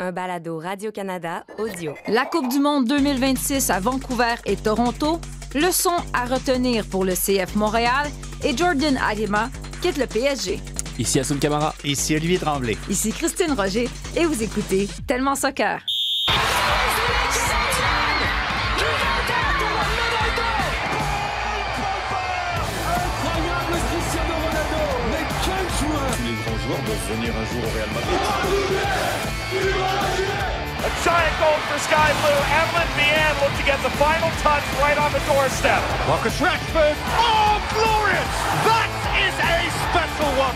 un balado Radio-Canada audio. La Coupe du Monde 2026 à Vancouver et Toronto, leçon à retenir pour le CF Montréal et Jordan Adema quitte le PSG. Ici Assoum Camara. Ici Olivier Tremblay. Ici Christine Roger et vous écoutez Tellement Soccer. Incroyable Cristiano Ronaldo Mais quel joueur Les grands joueurs doivent venir un jour au Real Madrid. A giant goal for Sky Blue. Evelyn Vian look to get the final touch right on the doorstep. Marcus Rashford. Oh, glorious! That is a special one.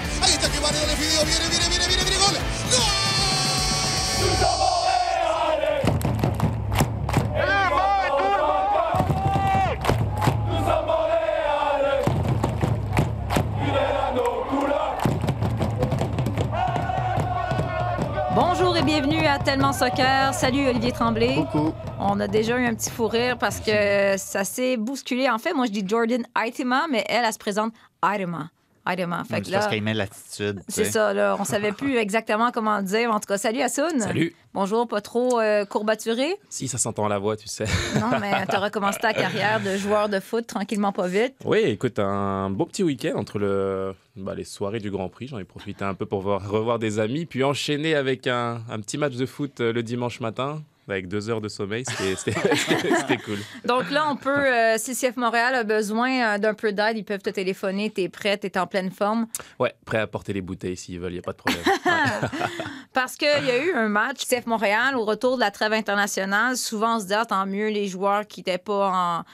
Bonjour et bienvenue à Tellement Soccer. Salut Olivier Tremblay. Coucou. On a déjà eu un petit fou rire parce que ça s'est bousculé. En fait, moi je dis Jordan Aitema, mais elle, elle se présente Aitema. Aitema. Fait que C'est parce qu'il met l'attitude. tu c'est ça, là. On savait plus exactement comment le dire. En tout cas, salut Assoun. Salut. Bonjour, pas trop euh, courbaturé. Si, ça s'entend à la voix, tu sais. Non, mais tu as recommencé ta carrière de joueur de foot tranquillement pas vite. Oui, écoute, un beau petit week-end entre le, bah, les soirées du Grand Prix. J'en ai profité un peu pour voir- revoir des amis, puis enchaîner avec un, un petit match de foot euh, le dimanche matin, avec deux heures de sommeil. C'était- cool. Donc là, on peut, euh, si CF Montréal a besoin euh, d'un peu d'aide, ils peuvent te téléphoner. T'es prêt, t'es en pleine forme? Ouais, prêt à porter les bouteilles s'ils veulent, il n'y a pas de problème. Ouais. Parce qu'il y a eu un match CF Montréal au retour de la trêve internationale. Souvent, on se dit, ah, tant mieux, les joueurs qui n'étaient pas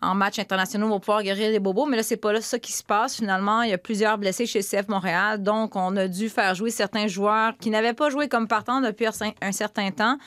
en, en match international vont pouvoir guérir les bobos. Mais là, c'est pas là ça qui se passe. Finalement, il y a plusieurs blessés chez CF Montréal. Donc, on a dû faire jouer certains joueurs qui n'avaient pas joué comme partant depuis un certain temps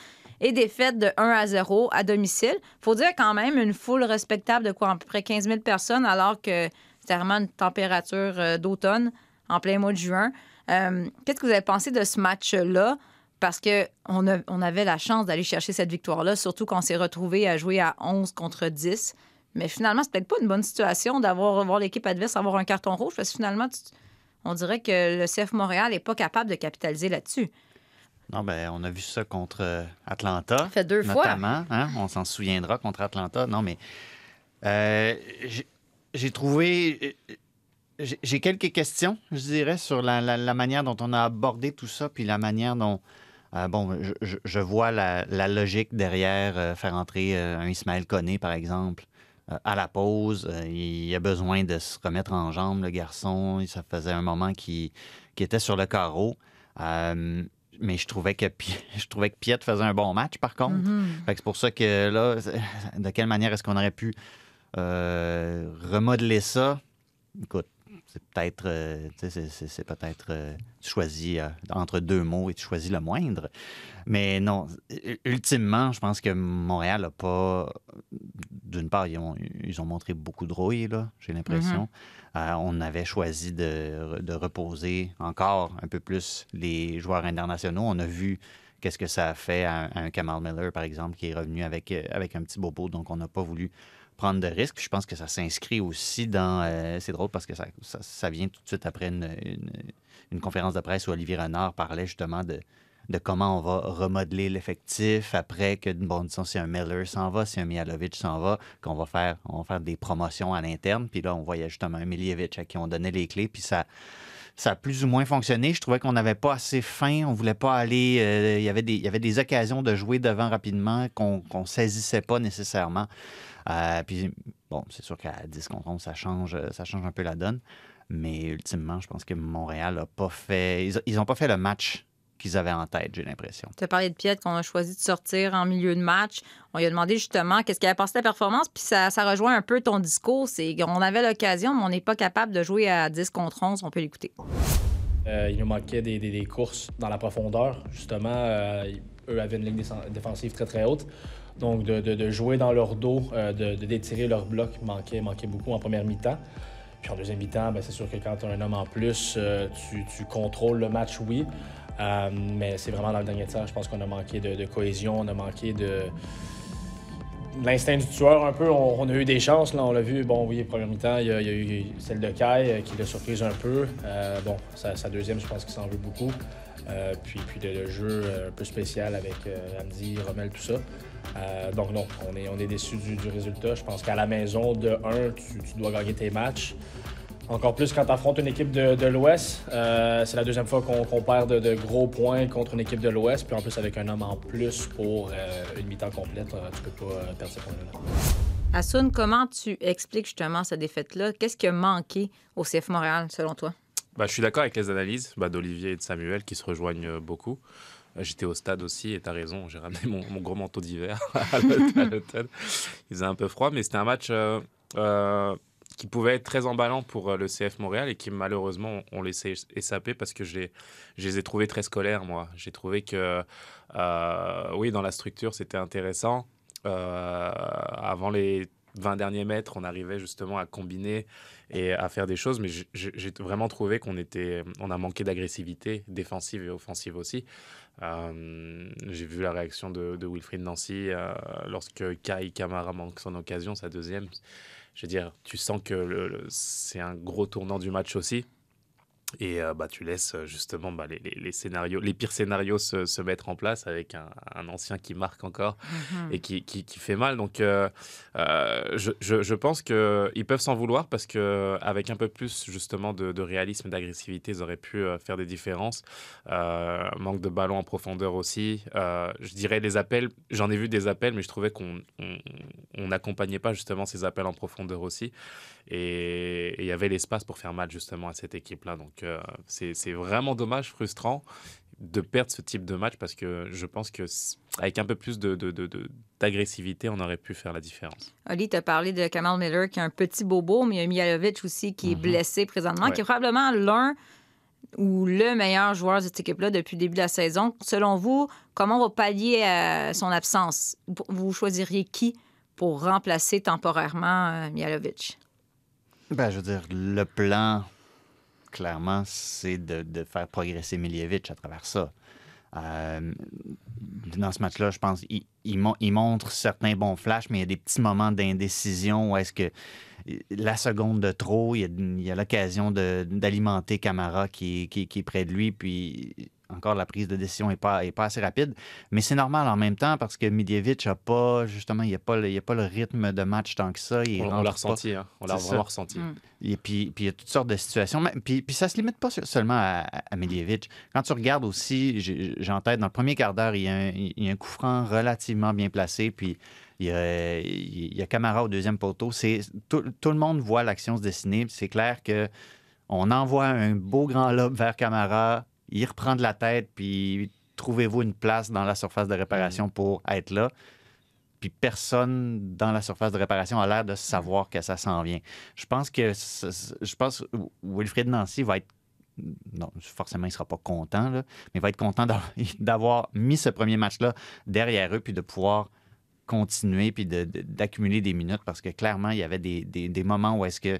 et des fêtes de 1 à 0 à domicile. faut dire quand même une foule respectable de quoi, à peu près 15 000 personnes, alors que c'était vraiment une température euh, d'automne en plein mois de juin. Euh, Qu'est-ce que vous avez pensé de ce match-là? Parce qu'on on avait la chance d'aller chercher cette victoire-là, surtout qu'on s'est retrouvé à jouer à 11 contre 10. Mais finalement, c'est peut-être pas une bonne situation d'avoir voir l'équipe adverse avoir un carton rouge, parce que finalement, on dirait que le CF Montréal n'est pas capable de capitaliser là-dessus. Non, ben, on a vu ça contre euh, Atlanta. Ça fait deux fois. Notamment. hein, On s'en souviendra contre Atlanta. Non, mais euh, j'ai- trouvé. euh, J'ai quelques questions, je dirais, sur la, la- la manière dont on a abordé tout ça, puis la manière dont. euh, bon, je, vois la, la logique derrière euh, faire entrer un Ismaël Koné, par exemple, à la pause. Il a besoin de se remettre en jambe, le garçon. Ça faisait un moment qu'il qu'il était sur le carreau. Mais je trouvais que je trouvais que Piet faisait un bon match, par contre. Fait que c'est pour ça que là, de quelle manière est-ce qu'on aurait pu euh, remodeler ça? Écoute, c'est peut-être euh, c'est- peut-être euh, tu choisis euh, entre deux mots et tu choisis le moindre. Mais non, ultimement, je pense que Montréal n'a pas. D'une part, ils ont, ils ont montré beaucoup de rouille, là, j'ai l'impression. Euh, on avait choisi de, de reposer encore un peu plus les joueurs internationaux. On a vu qu'est-ce que ça a fait à, à un Kamal Miller, par exemple, qui est revenu avec, avec un petit bobo. Donc, on n'a pas voulu de risques. Je pense que ça s'inscrit aussi dans... euh, c'est drôle parce que ça, vient tout de suite après une, conférence de presse où Olivier Renard parlait justement de, comment on va remodeler l'effectif après que, bon, disons, si un Miller s'en va, si un Mihalovic s'en va, qu'on va faire, on va faire des promotions à l'interne. Puis là, on voyait justement un Miljevic à qui on donnait les clés. Puis ça, ça a plus ou moins fonctionné. Je trouvais qu'on n'avait pas assez faim. On voulait pas aller. euh, il y avait des occasions de jouer devant rapidement qu'on ne saisissait pas nécessairement. Euh, puis, bon, c'est sûr qu'à 10 contre 11, ça change, ça change un peu la donne. Mais ultimement, je pense que Montréal n'a pas fait. Ils n'ont pas fait le match qu'ils avaient en tête, j'ai l'impression. Tu as parlé de Piet qu'on a choisi de sortir en milieu de match. On lui a demandé justement qu'est-ce qui avait passé la performance, puis ça, ça rejoint un peu ton discours. C'est qu'on avait l'occasion, mais on n'est pas capable de jouer à 10 contre 11. On peut l'écouter. Euh, il nous manquait des, des- des courses dans la profondeur. Justement, euh, eux avaient une ligne défensive défensive très très haute. Donc de, de- jouer dans leur dos, euh, de, d'étirer leur bloc manquait, manquait beaucoup en première mi-temps. Puis en deuxième mi-temps, ben, c'est sûr que quand tu as un homme en plus, euh, tu, tu contrôles le match, oui. Euh, mais c'est vraiment dans le dernier tiers, je pense qu'on a manqué de, cohésion, on a manqué de, l'instinct du tueur un peu. On, a eu des chances, là, on l'a vu. Bon, oui, première mi-temps, il y, a, eu celle de Kai qui l'a surprise un peu. Bon, sa, deuxième, je pense qu'il s'en veut beaucoup. Puis, puis le, le jeu un peu spécial avec Andy, Rommel, tout ça. Euh, donc non, on est, on est déçu du, du résultat. Je pense qu'à la maison, de 1, tu, tu dois gagner tes matchs. Encore plus quand tu affrontes une équipe de, de l'Ouest. Euh, c'est la deuxième fois qu'on qu'on perd de, de gros points contre une équipe de l'Ouest. Puis en plus, avec un homme en plus pour euh, une mi-temps complète, euh, tu peux pas perdre ces points-là. Assoun, comment tu expliques justement cette défaite-là? Qu'est-ce qui a manqué au CF Montréal, selon toi? Bah, je suis d'accord avec les analyses bah, d'Olivier et de Samuel qui se rejoignent beaucoup. J'étais au stade aussi et tu as raison, j'ai ramené mon, gros manteau d'hiver à l'hôtel-. Il faisait un peu froid, mais c'était un match euh, euh, qui pouvait être très emballant pour euh, le CF Montréal et qui malheureusement ont laissé échapper parce que je les, ai trouvés très scolaires, moi. J'ai trouvé que, oui, dans la structure, c'était intéressant. Avant les 20 derniers mètres, on arrivait justement à combiner et à faire des choses, mais j'ai- vraiment trouvé qu'on on a manqué d'agressivité défensive et offensive aussi. Euh, J'ai vu la réaction de, de Wilfried Nancy euh, lorsque Kai Kamara manque son occasion, sa deuxième. Je veux dire, tu sens que c'est un gros tournant du match aussi. Et euh, bah, tu laisses euh, justement bah, les, les- les scénarios, les pires scénarios se, se mettre en place avec un, un ancien qui marque encore et qui, qui, qui fait mal. Donc, euh, euh, je, je, je pense qu'ils peuvent s'en vouloir parce qu'avec un peu plus justement de, de réalisme et d'agressivité, ils auraient pu faire des différences. Manque de ballon en profondeur aussi. Je dirais les appels, j'en ai vu des appels, mais je trouvais qu'on on- on n'accompagnait pas justement ces appels en profondeur aussi. Et et il y avait l'espace pour faire mal justement à cette équipe-là. Donc, euh, c'est vraiment dommage, frustrant de perdre ce type de match parce que je pense que avec un peu plus de, de- de- de- d'agressivité, on aurait pu faire la différence. Oli, tu as parlé de Kamal Miller qui a un petit bobo, mais il y a Mijalovic aussi qui est Mhm. blessé présentement, Ouais. qui est probablement l'un ou le meilleur joueur de cette équipe-là depuis le début de la saison. Selon vous, comment on va pallier à son absence? Vous- Vous choisiriez qui pour remplacer temporairement euh, Mijalovic? Ben, je veux dire, le plan, clairement, c'est de, de faire progresser Miljevic à travers ça. Euh, dans ce match-là, je pense il, mon- il montre certains bons flashs, mais il y a des petits moments d'indécision où est-ce que la seconde de trop, il y a, il l'occasion d'alimenter Camara qui, qui- qui est près de lui, puis encore la prise de décision n'est pas, est pas assez rapide. Mais c'est normal en même temps parce que Miljevic a pas, justement, il n'y a, pas le- il y a pas le rythme de match tant que ça. Il On, l'a ressenti, hein. on l'a vraiment ça. ressenti. Mm. et puis, puis il y a toutes sortes de situations. Mais- Puis, puis ça se limite pas seulement à, à. Quand tu regardes aussi, j'ai en tête, dans le premier quart d'heure, il, y a un- il y a un coup franc relativement bien placé. Puis il y a, il y a Camara au deuxième poteau. C'est, tout, tout le monde voit l'action se dessiner. C'est clair que on envoie un beau grand lob vers Camara. Il reprend de la tête. Puis trouvez-vous une place dans la surface de réparation pour être là? Puis personne dans la surface de réparation a l'air de savoir que ça s'en vient. Je pense que je pense que Wilfried Nancy va être non, forcément, il ne sera pas content, là, mais il va être content d'avoir- mis ce premier match-là derrière eux, puis de pouvoir continuer, puis de- de- d'accumuler des minutes, parce que clairement, il y avait des, des- des moments où est-ce que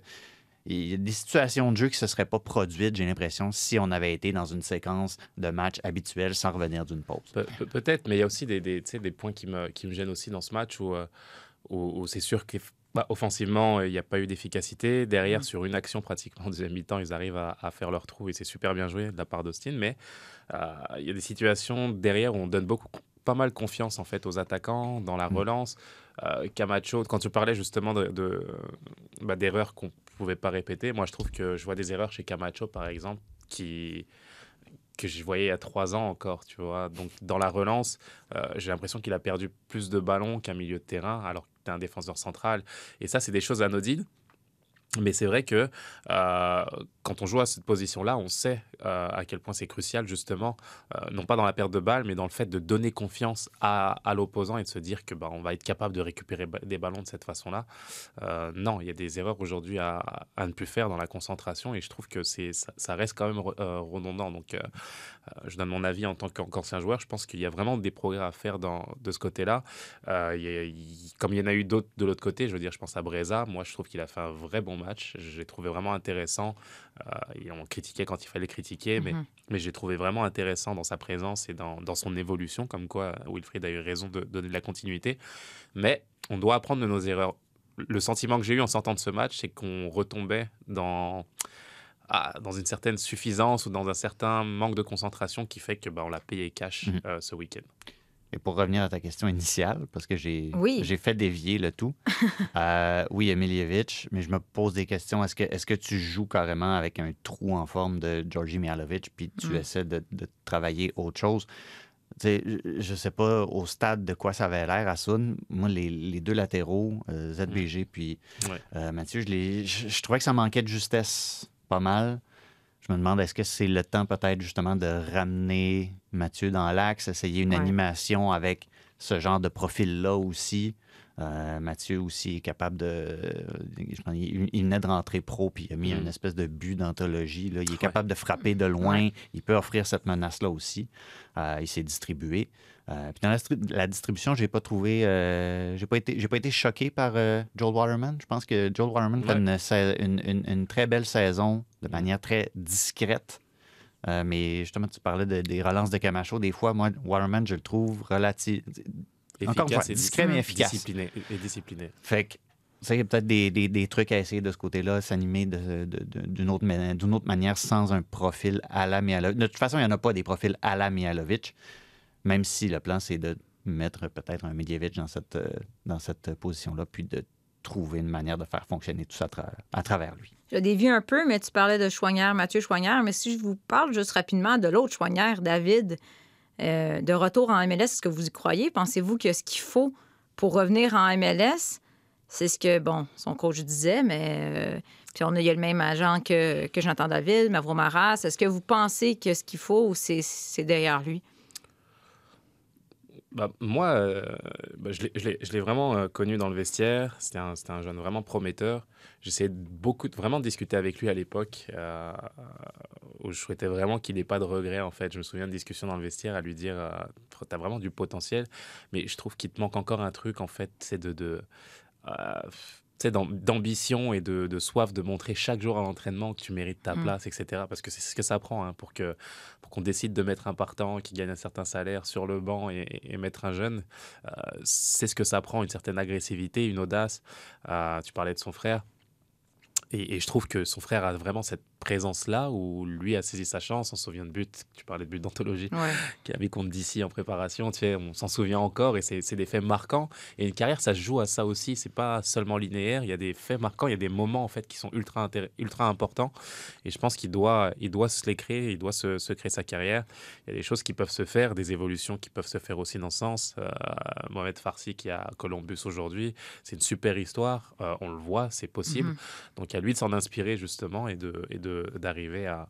il y a des situations de jeu qui ne se seraient pas produites, j'ai l'impression, si on avait été dans une séquence de match habituelle sans revenir d'une pause. Pe- pe- Peut-être, mais il y a aussi des, des, points qui me, qui me gênent aussi dans ce match où, euh, où, où c'est sûr qu'offensivement, il n'y a pas eu d'efficacité. Derrière, sur une action pratiquement en deuxième mi-temps, ils arrivent à, à faire leur trou et c'est super bien joué de la part d'Austin. Mais euh, il y a des situations derrière où on donne beaucoup, pas mal confiance en fait aux attaquants dans la Mm. relance. Euh, Camacho, quand tu parlais justement de, de, bah, d'erreurs qu'on pouvait pas répéter, moi je trouve que je vois des erreurs chez Camacho par exemple qui que je voyais il y a trois ans encore, tu vois. Donc, dans la relance, euh, j'ai l'impression qu'il a perdu plus de ballons qu'un milieu de terrain, alors que tu un défenseur central. Et ça, c'est des choses anodines. Mais c'est vrai que euh, quand on joue à cette position-là, on sait euh, à quel point c'est crucial, justement, euh, non pas dans la perte de balle, mais dans le fait de donner confiance à, l'opposant et de se dire que bah, on va être capable de récupérer des ballons de cette façon-là. Non, il y a des erreurs aujourd'hui à, ne plus faire dans la concentration et je trouve que ça, reste quand même re- redondant. Donc, je donne mon avis en tant qu'an- qu'ancien joueur. Je pense qu'il y a vraiment des progrès à faire dans, de ce côté-là. Comme il y en a eu d'autres de l'autre côté, je veux dire, je pense à Breza. Moi, je trouve qu'il a fait un vrai bon match. Je l'ai trouvé vraiment intéressant. Euh, on critiquait quand il fallait critiquer, mais, Mhm. mais j'ai trouvé vraiment intéressant dans sa présence et dans, dans son évolution, comme quoi Wilfried a eu raison de donner de la continuité. Mais on doit apprendre de nos erreurs. Le sentiment que j'ai eu en sortant de ce match, c'est qu'on retombait dans à- dans une certaine suffisance ou dans un certain manque de concentration qui fait que bah, on l'a payé cash Mhm. euh, ce week-end. Et pour revenir à ta question initiale, parce que j'ai Oui. fait dévier le tout. euh, oui, Emilievic, mais je me pose des questions. Est-ce que, est que tu joues carrément avec un trou en forme de Georgi Mihalovic, puis tu Mm. essaies de, de travailler autre chose? Tu sais, je- sais pas au stade de quoi ça avait l'air à Sun. Moi, les, les deux latéraux, euh, ZBG puis Ouais. euh, Mathieu, je, les, je, je trouvais que ça manquait de justesse pas mal. Je me demande, est-ce que c'est le temps peut-être justement de ramener Mathieu dans l'axe, essayer une Ouais. animation avec ce genre de profil-là aussi? Euh, Mathieu aussi est capable de. je pense, il, il venait de rentrer pro, puis il a mis Mm. une espèce de but d'anthologie. Il est capable de frapper de loin. Il peut offrir cette menace-là aussi. Euh, il s'est distribué. Euh, puis dans la, la distribution, j'ai pas trouvé. euh, j'ai pas été, j'ai pas été choqué par euh, Joel Waterman. Je pense que Joel Waterman fait une, sa- une- une- une très belle saison de manière très discrète. Euh, mais justement, tu parlais de- des relances de Camacho. Des fois, moi, Waterman, je le trouve relatif. Encore une Efficace fois, et discret mais efficace. Discipliné, et discipliné. Fait que, ça, il y a peut-être des, des- des trucs à essayer de ce côté-là, s'animer de- de- de- d'une autre, d'une autre manière sans un profil à la Mihalovic. De toute façon, il n'y en a pas des profils à la Mihalovic, même si le plan, c'est de mettre peut-être un Medjevic dans cette, euh, dans cette position-là, puis de trouver une manière de faire fonctionner tout ça à, tra- à travers lui. Je dévie un peu, mais tu parlais de Chouanière, Mathieu Chouanière. Mais si je vous parle juste rapidement de l'autre Chouanière, David, euh, de retour en MLS, est-ce que vous y croyez? Pensez-vous que ce qu'il faut pour revenir en MLS, c'est ce que, bon, son coach disait, mais. euh, puis on a, il y a le même agent que, que Jonathan David, Mavro Maras. Est-ce que vous pensez que ce qu'il faut, c'est derrière lui? Bah, moi, euh, bah, je l'ai- vraiment euh, connu dans le vestiaire. C'était un, un jeune vraiment prometteur. J'essayais beaucoup, de- vraiment de discuter avec lui à l'époque, euh, où je souhaitais vraiment qu'il n'ait pas de regrets. En fait, je me souviens de discussions dans le vestiaire à lui dire, euh, t'as vraiment du potentiel, mais je trouve qu'il te manque encore un truc. En fait, c'est de, d'ambition et de, de soif de montrer chaque jour à l'entraînement que tu mérites ta Mm. place, etc. Parce que c'est ce que ça prend hein, pour que pour qu'on décide de mettre un partant qui gagne un certain salaire sur le banc et, et mettre un jeune. Euh, c'est ce que ça prend, une certaine agressivité, une audace. Euh, tu parlais de son frère. Et, et je trouve que son frère a vraiment cette présence-là où lui a saisi sa chance. On se souvient de but, tu parlais de but d'anthologie, Ouais. qui avait contre DC en préparation. Tu sais, on s'en souvient encore et c'est des faits marquants. Et une carrière, ça se joue à ça aussi. C'est pas seulement linéaire. Il y a des faits marquants, il y a des moments en fait qui sont ultra, ultra importants. Et je pense qu'il doit, il doit se les créer, il doit se, se créer sa carrière. Il y a des choses qui peuvent se faire, des évolutions qui peuvent se faire aussi dans ce sens. Euh, Mohamed Farsi qui est à Columbus aujourd'hui, c'est une super histoire. Euh, on le voit, c'est possible. Mhm. Donc à lui de s'en inspirer justement et de et de d'arriver à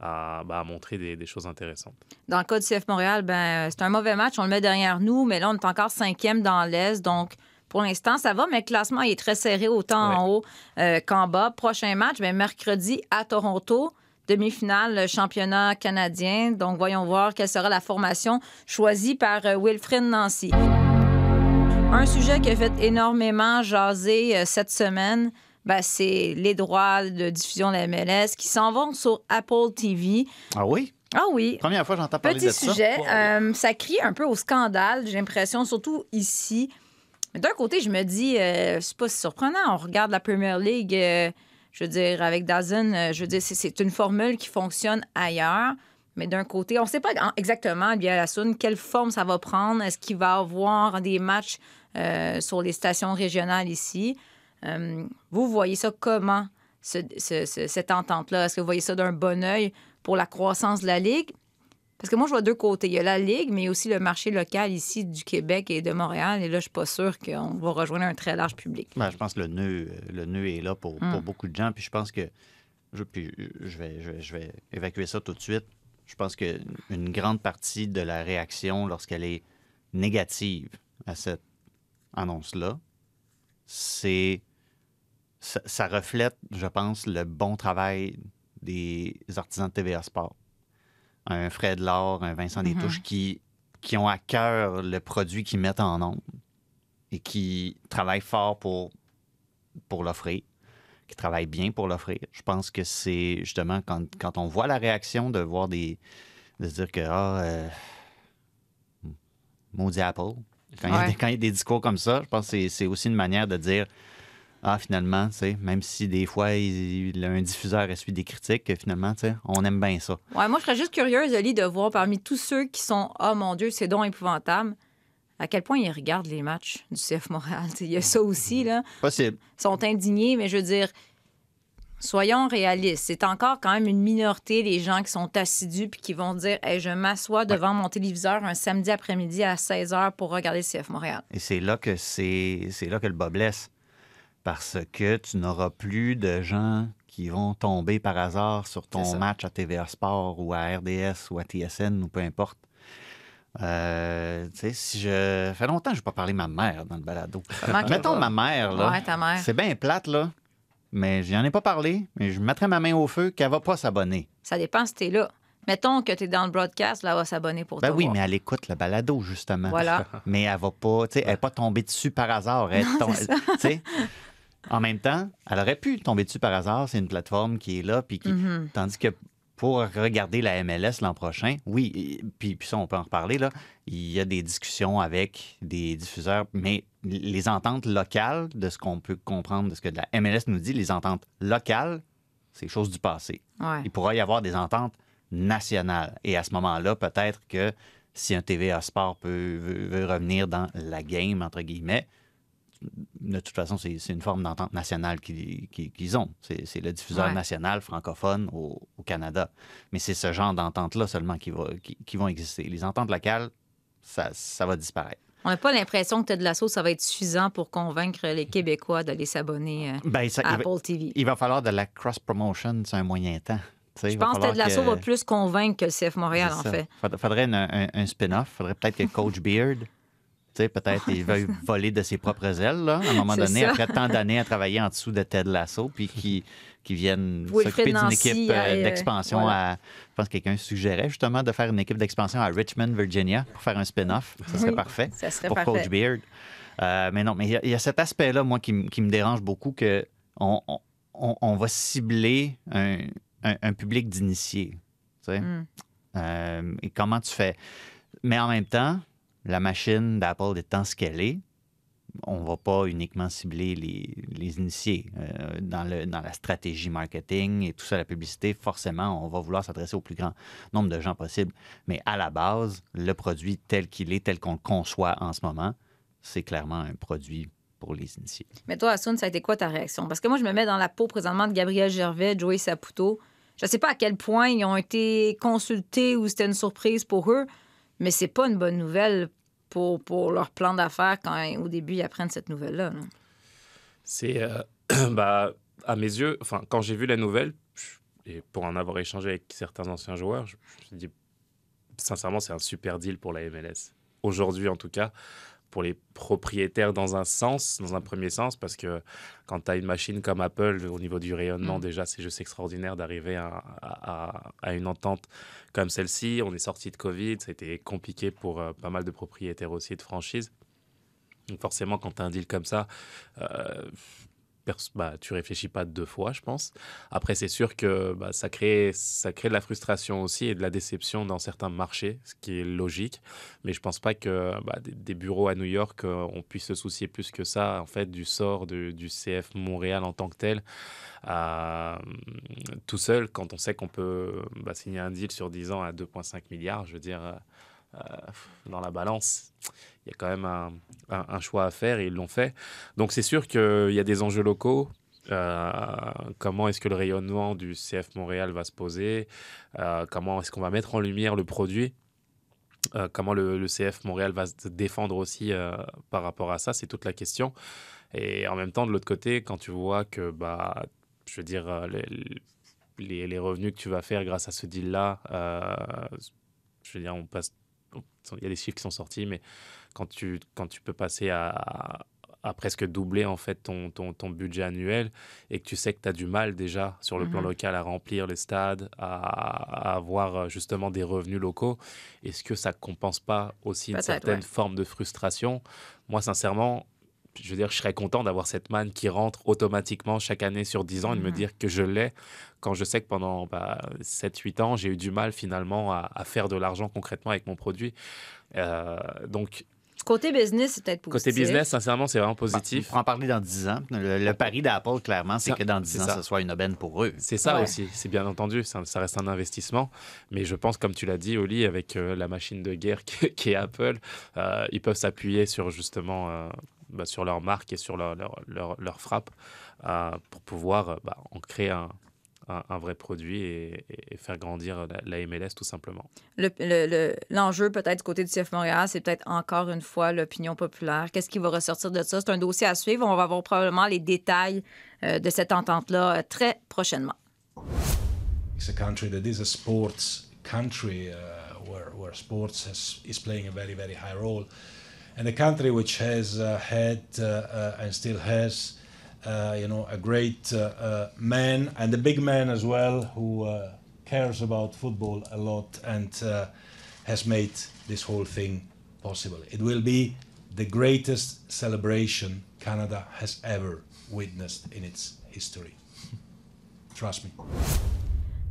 à, bah, à montrer des, des choses intéressantes. Dans le cas du CF Montréal, ben, c'est un mauvais match. On le met derrière nous, mais là, on est encore cinquième dans l'Est. Donc, pour l'instant, ça va, mais le classement il est très serré, autant en haut euh, qu'en bas. Prochain match, ben, mercredi à Toronto. Demi-finale, le championnat canadien. Donc, voyons voir quelle sera la formation choisie par euh, Wilfrid Nancy. Un sujet qui a fait énormément jaser euh, cette semaine, ben, c'est les droits de diffusion de la MLS qui s'en vont sur Apple TV. Ah oui? Ah oui, Première fois j'entends parler Petit de ça. sujet, euh, ça crie un peu au scandale, j'ai l'impression, surtout ici. Mais d'un côté, je me dis, euh, c'est pas si surprenant. On regarde la Premier League, euh, je veux dire, avec Dazen, euh, je veux dire, c'est- c'est une formule qui fonctionne ailleurs. Mais d'un côté, on ne sait pas en- exactement, bien quelle forme ça va prendre. Est-ce qu'il va y avoir des matchs euh, sur les stations régionales ici? Euh, vous voyez ça comment, ce- ce- ce- cette entente-là? Est-ce que vous voyez ça d'un bon œil pour la croissance de la Ligue? Parce que moi, je vois deux côtés. Il y a la Ligue, mais aussi le marché local ici du Québec et de Montréal. Et là, je suis pas sûre qu'on va rejoindre un très large public. Ben, je pense que le nœud, euh, le nœud est là pour, Mm. pour beaucoup de gens. Puis je pense que. Je, puis je, vais, je, je vais évacuer ça tout de suite. Je pense qu'une grande partie de la réaction, lorsqu'elle est négative à cette annonce-là, c'est. Ça, ça reflète, je pense, le bon travail des artisans de TVA Sport. Un Fred Laure, un Vincent. Détouche qui, qui ont à cœur le produit qu'ils mettent en ondes et qui travaillent fort pour, pour l'offrir, qui travaillent bien pour l'offrir. Je pense que c'est justement quand, quand on voit la réaction de voir des. de se dire que, ah, euh, maudit Apple. Quand, il y a des, quand il y a des discours comme ça, je pense que c'est aussi une manière de dire ah, finalement, tu sais, même si des fois, il, il- un diffuseur essuie des critiques, finalement, tu sais, on aime bien ça. Ouais, moi, je serais juste curieuse, Oli, de voir parmi tous ceux qui sont Oh mon Dieu, c'est donc épouvantable, à quel point ils regardent les matchs du CF Montréal. Il y a ça aussi, là. Possible. Ils sont indignés, mais je veux dire, soyons réalistes. C'est encore quand même une minorité, les gens qui sont assidus puis qui vont dire Hey, je m'assois devant mon téléviseur un samedi après-midi à 16 h pour regarder le CF Montréal. Et c'est là que c'est là que le bas blesse. Parce que tu n'auras plus de gens qui vont tomber par hasard sur ton match à TVA Sport ou à RDS ou à TSN ou peu importe. Euh, tu sais, si je. Ça fait longtemps que je n'ai pas parlé de ma mère dans le balado. Mettons ma mère, là. Ouais, ta mère. C'est bien plate, là. Mais j'en ai pas parlé. Mais je mettrais ma main au feu qu'elle va pas s'abonner. Ça dépend si t'es là. Mettons que t'es dans le broadcast, là, elle va s'abonner pour Ben te oui, voir. mais elle écoute le balado, justement. Voilà. Mais elle va pas, tu sais, elle n'est pas tombée dessus par hasard. Elle ça. En même temps, elle aurait pu tomber dessus par hasard. C'est une plateforme qui est là. Puis qui... Mhm. Tandis que pour regarder la MLS l'an prochain, oui, puis, puis ça, on peut en reparler, là, il y a des discussions avec des diffuseurs, mais les ententes locales, de ce qu'on peut comprendre, de ce que la MLS nous dit, les ententes locales, c'est chose du passé. Ouais. Il pourra y avoir des ententes nationales. Et à ce moment-là, peut-être que si un TVA Sport peut, veut, veut revenir dans la game, entre guillemets, de toute façon, c'est c'est une forme d'entente nationale qu'ils ont. C'est c'est le diffuseur Ouais. national francophone au, au Canada. Mais c'est ce genre d'entente-là seulement qui, va, qui, qui vont exister. Les ententes locales, ça, ça va disparaître. On n'a pas l'impression que Ted Lasso, ça va être suffisant pour convaincre les Québécois d'aller s'abonner euh, Ben, à va, Apple TV. il va falloir de la cross-promotion sur un moyen temps. Je pense que Ted Lasso que- va plus convaincre que le CF Montréal, C'est en fait. Faudrait, faudrait un, un- un spin-off. Faudrait peut-être que Coach Beard, peut-être il veuille voler de ses propres ailes, là, à un moment donné, ça. après tant d'années à travailler en dessous de Ted Lasso, puis qui, qui viennent s'occuper d'une équipe euh, euh, d'expansion voilà. à. Je pense que quelqu'un suggérait justement de faire une équipe d'expansion à Richmond, Virginia, pour faire un spin-off. Ça serait Oui, parfait Ça serait pour parfait. Coach Beard. Euh, mais non, mais il y a- il y, a cet aspect-là, moi, qui, qui me dérange beaucoup, que on, on- va cibler un, un- un public d'initiés. tu sais. Mm. Euh, et comment tu fais? Mais en même temps, la machine d'Apple étant ce qu'elle est, on va pas uniquement cibler les, initiés. Euh, dans, la stratégie marketing et tout ça, la publicité, forcément, on va vouloir s'adresser au plus grand nombre de gens possible. Mais à la base, le produit tel qu'il est, tel qu'on le conçoit en ce moment, c'est clairement un produit pour les initiés. Mais toi, Assoun, ça a été quoi ta réaction? Parce que moi, je me mets dans la peau présentement de Gabriel Gervais, Joey Saputo. Je ne sais pas à quel point ils ont été consultés ou c'était une surprise pour eux, mais c'est pas une bonne nouvelle pour, pour leur plan d'affaires quand au début ils apprennent cette nouvelle-là. là. C'est, euh, bah, à mes yeux, enfin, quand j'ai vu la nouvelle, et pour en avoir échangé avec certains anciens joueurs, je je dit, sincèrement, c'est un super deal pour la MLS. Aujourd'hui, en tout cas, pour les propriétaires dans un sens, dans un premier sens, parce que quand tu as une machine comme Apple, au niveau du rayonnement, Mm. déjà, c'est juste extraordinaire d'arriver à, à- à- à une entente comme celle-ci. On est sorti de Covid, c'était compliqué pour euh, pas mal de propriétaires aussi de franchises. Donc forcément, quand tu as un deal comme ça, euh, bah, tu réfléchis pas deux fois, je pense. Après, c'est sûr que bah, ça, crée, ça crée de la frustration aussi et de la déception dans certains marchés, ce qui est logique. Mais je pense pas que bah, des, bureaux à New York, euh, on puisse se soucier plus que ça, en fait, du sort du CF Montréal en tant que tel. euh, tout seul, quand on sait qu'on peut signer un deal sur 10 ans à 2,5 milliards, je veux dire, euh, dans la balance, il y a quand même un, choix à faire et ils l'ont fait. Donc c'est sûr qu'il y a des enjeux locaux. Euh, comment est-ce que le rayonnement du CF Montréal va se poser Euh, Comment est-ce qu'on va mettre en lumière le produit Euh, Comment le, CF Montréal va se défendre aussi euh, par rapport à ça C'est toute la question. Et en même temps, de l'autre côté, quand tu vois que, bah, je veux dire, euh, les, revenus que tu vas faire grâce à ce deal-là, euh, je veux dire. Il y a des chiffres qui sont sortis, mais quand tu, quand tu peux passer à, à presque doubler en fait ton, ton, ton budget annuel et que tu sais que tu as du mal déjà sur le plan Mhm. local à remplir les stades, à, à avoir euh, justement des revenus locaux, est-ce que ça compense pas aussi une certaine ouais. forme de frustration? Moi, sincèrement, je veux dire, je serais content d'avoir cette manne qui rentre automatiquement chaque année sur 10 ans et de me Mhm. dire que je l'ai quand je sais que pendant bah, 7-8 ans, j'ai eu du mal finalement à, à faire de l'argent concrètement avec mon produit. Euh, donc, Côté business, c'est peut-être Côté positif. business, sincèrement, c'est vraiment Bon, positif. on va en parler dans 10 ans. Le, le pari d'Apple, clairement, c'est que dans 10 c'est ans, ça. ce soit une aubaine pour eux. C'est ça Ouais. aussi, c'est bien entendu, ça, ça reste un investissement. Mais je pense, comme tu l'as dit, Oli, avec euh, la machine de guerre qui, qui est Apple, euh, ils peuvent s'appuyer sur justement euh, bah, sur leur marque et sur leur, leur, leur, leur frappe euh, pour pouvoir euh, bah, en créer un, un, un vrai produit et, et faire grandir la, la MLS tout simplement. Le- le- le- L'enjeu, peut-être, du côté du CF Montréal, c'est peut-être encore une fois l'opinion populaire. Qu'est-ce qui va ressortir de ça? C'est un dossier à suivre. On va avoir probablement les détails euh, de cette entente-là euh, très prochainement. It's a country that is a sports country uh, where, where sports has, is playing a very, very high role. And a country which has uh, had uh, uh, and still has, uh, you know, a great uh, uh, man and a big man as well who uh, cares about football a lot and uh, has made this whole thing possible. It will be the greatest celebration Canada has ever witnessed in its history. Trust me.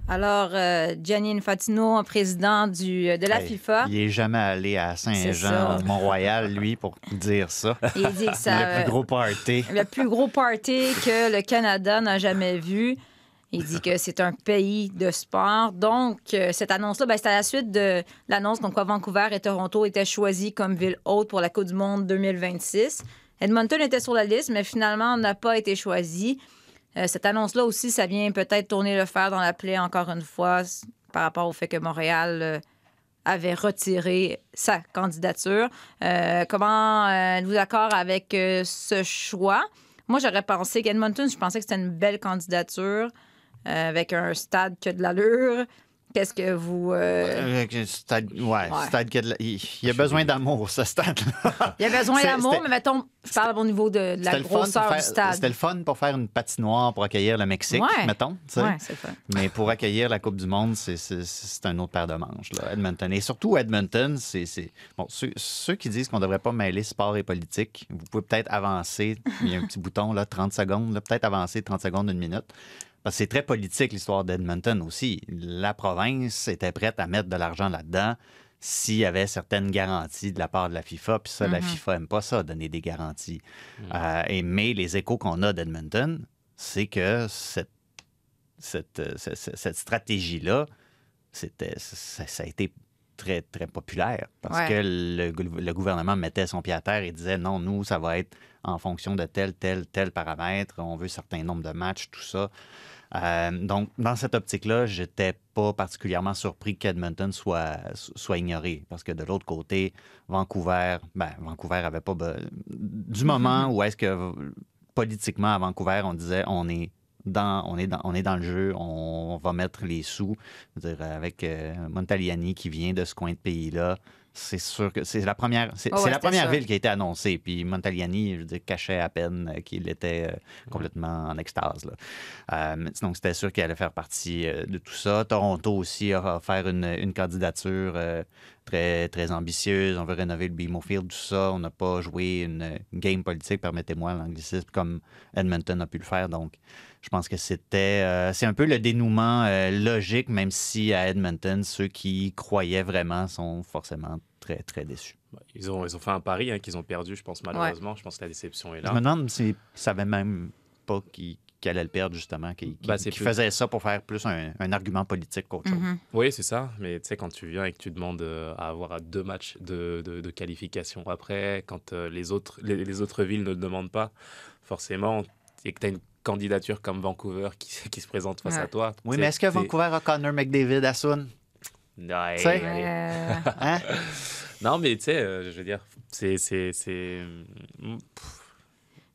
Alors, euh, Gianni Infantino, président du, de la Hey, FIFA, Il est jamais allé à Saint-Jean, Mont-Royal, lui, pour dire ça. il dit que ça... le plus gros party. le plus gros party que le Canada n'a jamais vu. Il dit que c'est un pays de sport. Donc, euh, cette annonce-là, ben, c'est à la suite de l'annonce comme quoi Vancouver et Toronto étaient choisis comme ville haute pour la Coupe du Monde 2026. Edmonton était sur la liste, mais finalement n'a pas été choisi. Euh, cette annonce-là aussi, ça vient peut-être tourner le fer dans la plaie encore une fois par rapport au fait que Montréal euh, avait retiré sa candidature. Euh, comment êtes-vous d'accord avec ce choix? Moi, j'aurais pensé qu'Edmonton, je pensais que c'était une belle candidature avec un stade qui a de l'allure. Qu'est-ce que vous. euh, Euh, stade- ouais, stade la- il, il y a besoin d'amour, ce stade-là. Il y a besoin d'amour, mais mettons, je parle au niveau de, de la C'était le fun pour grosseur faire- du stade. C'était le fun pour faire une patinoire pour accueillir le Mexique, Ouais. mettons. c'est fun. Mais pour accueillir la Coupe du Monde, c'est- un autre paire de manches, là, Edmonton. Et surtout, Edmonton, c'est. Bon, ceux, ceux qui disent qu'on ne devrait pas mêler sport et politique, vous pouvez peut-être avancer. Il y a un petit bouton, là, 30 secondes, peut-être avancer 30 secondes, une minute. Parce que c'est très politique, l'histoire d'Edmonton aussi. La province était prête à mettre de l'argent là-dedans s'il y avait certaines garanties de la part de la FIFA. Puis ça, la FIFA aime pas ça, donner des garanties. Euh, et, mais les échos qu'on a d'Edmonton, c'est que cette cette, euh, cette stratégie-là, c'était, ça, ça a été très, très populaire parce Ouais. que le gouvernement mettait son pied à terre et disait non, nous, ça va être en fonction de tel, tel, tel paramètre, on veut certain nombre de matchs, tout ça. Euh, donc, dans cette optique-là, j'étais pas particulièrement surpris qu'Edmonton soit, soit ignoré parce que de l'autre côté, Vancouver, ben, Vancouver avait pas. Du moment où est-ce que politiquement à Vancouver, on disait on est dans, on est dans, on est dans le jeu, on va mettre les sous. Je veux dire, avec euh, Montaliani qui vient de ce coin de pays-là, c'est sûr que c'est la première, c'est, Ouais, c'est ouais, la c'était première ça. ville qui a été annoncée. Puis Montaliani, je veux dire, cachait à peine euh, qu'il était euh, complètement en extase. là. Euh, donc, c'était sûr qu'il allait faire partie euh, de tout ça. Toronto aussi a offert une, une candidature euh, très, très ambitieuse. On veut rénover le BMO Field, tout ça. On n'a pas joué une, game politique, permettez-moi l'anglicisme, comme Edmonton a pu le faire. Donc, je pense que c'était euh, c'est un peu le dénouement euh, logique, même si à Edmonton, ceux qui y croyaient vraiment sont forcément très, très déçus. Bah, Ils ont, ils ont fait un pari hein, qu'ils ont perdu, je pense, malheureusement. Je pense que la déception est Je là. me demande s'ils ne savaient même pas qu'ils qu'ils allaient le perdre, justement, qu'ils plus- faisaient ça pour faire plus un, un argument politique qu'autre chose. Mhm. Oui, c'est ça. Mais tu sais, quand tu viens et que tu demandes euh, à avoir deux matchs de, de- de qualification après, quand euh, les, autres, les, les autres villes ne le demandent pas, forcément, et que tu as une candidature comme Vancouver qui, qui se présente face Ouais. à toi. Oui, mais est-ce que Vancouver a Connor McDavid à Sun? Ouais. Euh, Hein? Non, mais tu sais, euh, je veux dire, c'est. c'est, c'est... mm.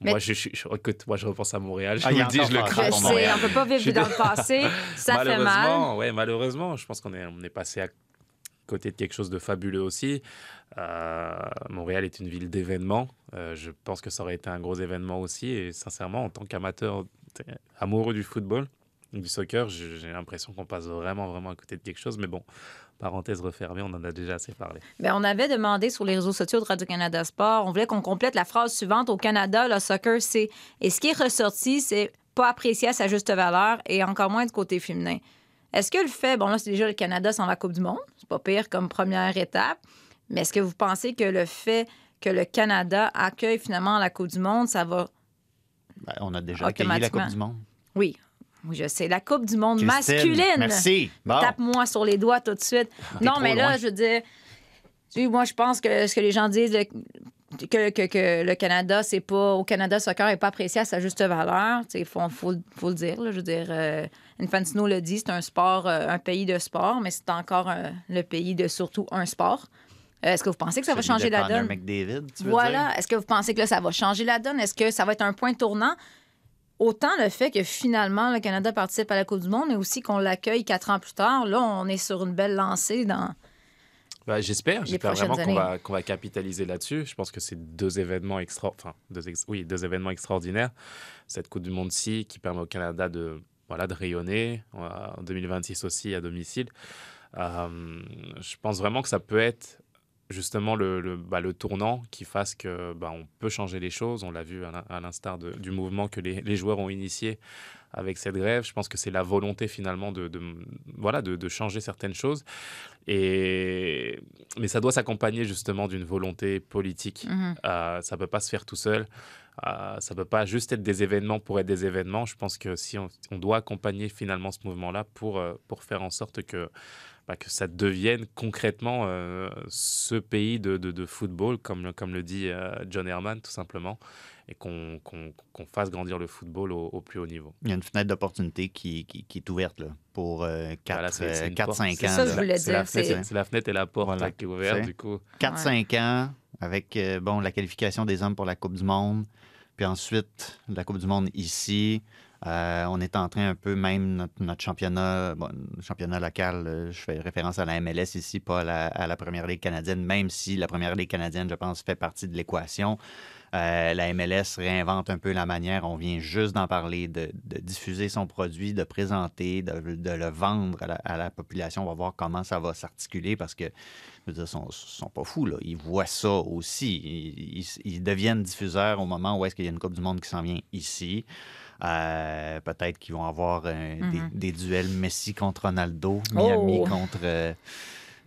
Mais- Moi, je, je, je- écoute, moi, je repense à Montréal. Je Ah, il vous le dis, je le crains on peut pas vivre dans le passé. Ça fait mal. malheureusement, ouais, malheureusement, je pense qu'on est, on est passé à côté de quelque chose de fabuleux aussi. Euh, Montréal est une ville d'événements. Euh, je pense que ça aurait été un gros événement aussi. Et sincèrement, en tant qu'amateur amoureux du football, du soccer, j'ai l'impression qu'on passe vraiment, vraiment à côté de quelque chose. Mais bon, parenthèse refermée, on en a déjà assez parlé. Ben, on avait demandé sur les réseaux sociaux de Radio-Canada Sport, on voulait qu'on complète la phrase suivante. Au Canada, le soccer, c'est. Et ce qui est ressorti, c'est pas apprécié à sa juste valeur et encore moins du côté féminin. Est-ce que le fait, bon là, c'est déjà le Canada sans la Coupe du Monde, c'est pas pire comme première étape, mais est-ce que vous pensez que le fait que le Canada accueille finalement la Coupe du Monde, ça va. Ben, on a déjà accueilli la Coupe du Monde. Oui. Oui, je sais. La Coupe du Monde Christine, masculine. Merci. Bon. Tape-moi sur les doigts tout de suite. non, mais là, loin. je veux dire, tu sais, moi, je pense que ce que les gens disent, le- que, que, que le Canada, c'est pas. Au Canada, le soccer n'est pas apprécié à sa juste valeur. Il faut, faut, faut le dire. là. je veux dire, euh, Infantino le dit, c'est un sport, euh, un pays de sport, mais c'est encore euh, le pays de surtout un sport. Euh, Est-ce que vous pensez que ça va changer de la donne? McDavid, tu veux Voilà. Est-ce que vous pensez que là, ça va changer la donne? Est-ce que ça va être un point tournant? Autant le fait que finalement le Canada participe à la Coupe du Monde, mais aussi qu'on l'accueille quatre ans plus tard. Là, on est sur une belle lancée dans. Bah, j'espère, j'espère vraiment qu'on va, capitaliser là-dessus. Je pense que c'est deux événements extra, enfin, deux, ex- oui, deux événements extraordinaires. Cette Coupe du Monde-ci qui permet au Canada de, voilà, de rayonner euh, en 2026 aussi à domicile. Euh, je pense vraiment que ça peut être justement le, le, bah, le tournant qui fasse que bah, on peut changer les choses. On l'a vu à l'in- à l'instar du mouvement que les, les joueurs ont initié avec cette grève. Je pense que c'est la volonté finalement de, de- voilà, de, de changer certaines choses. Et... Mais ça doit s'accompagner justement d'une volonté politique. Mhm. Euh, ça ne peut pas se faire tout seul. Euh, ça ne peut pas juste être des événements pour être des événements. Je pense que si on, on doit accompagner finalement ce mouvement-là pour, euh, pour faire en sorte que, bah, que ça devienne concrètement euh, ce pays de, de, de football, comme, le- comme le dit euh, John Herman, tout simplement, et qu'on qu'on- qu'on fasse grandir le football au, au plus haut niveau. Il y a une fenêtre d'opportunité qui, qui, qui est ouverte là, pour euh, Voilà, c'est- c'est une 4-5 porte. ans. C'est ça que je voulais dire. c'est- la fenêtre et la porte Voilà. là, qui est ouverte, du coup. 4-5 ans avec euh, bon, la qualification des hommes pour la Coupe du Monde. Puis ensuite, la Coupe du Monde ici. Euh, on est en train un peu, même notre, championnat, local, euh, je fais référence à la MLS ici, pas à la, Première Ligue canadienne, même si la Première Ligue canadienne, je pense, fait partie de l'équation. Euh, la MLS réinvente un peu la manière, on vient juste d'en parler, de, diffuser son produit, de présenter, de, le vendre à la, population. On va voir comment ça va s'articuler parce que, je veux dire, ils sont, sont pas fous, là. Ils voient ça aussi. Ils deviennent diffuseurs au moment où est-ce qu'il y a une Coupe du Monde qui s'en vient ici. Euh, Peut-être qu'ils vont avoir un- des, Mhm. des duels Messi contre Ronaldo, Miami Oh! contre... euh,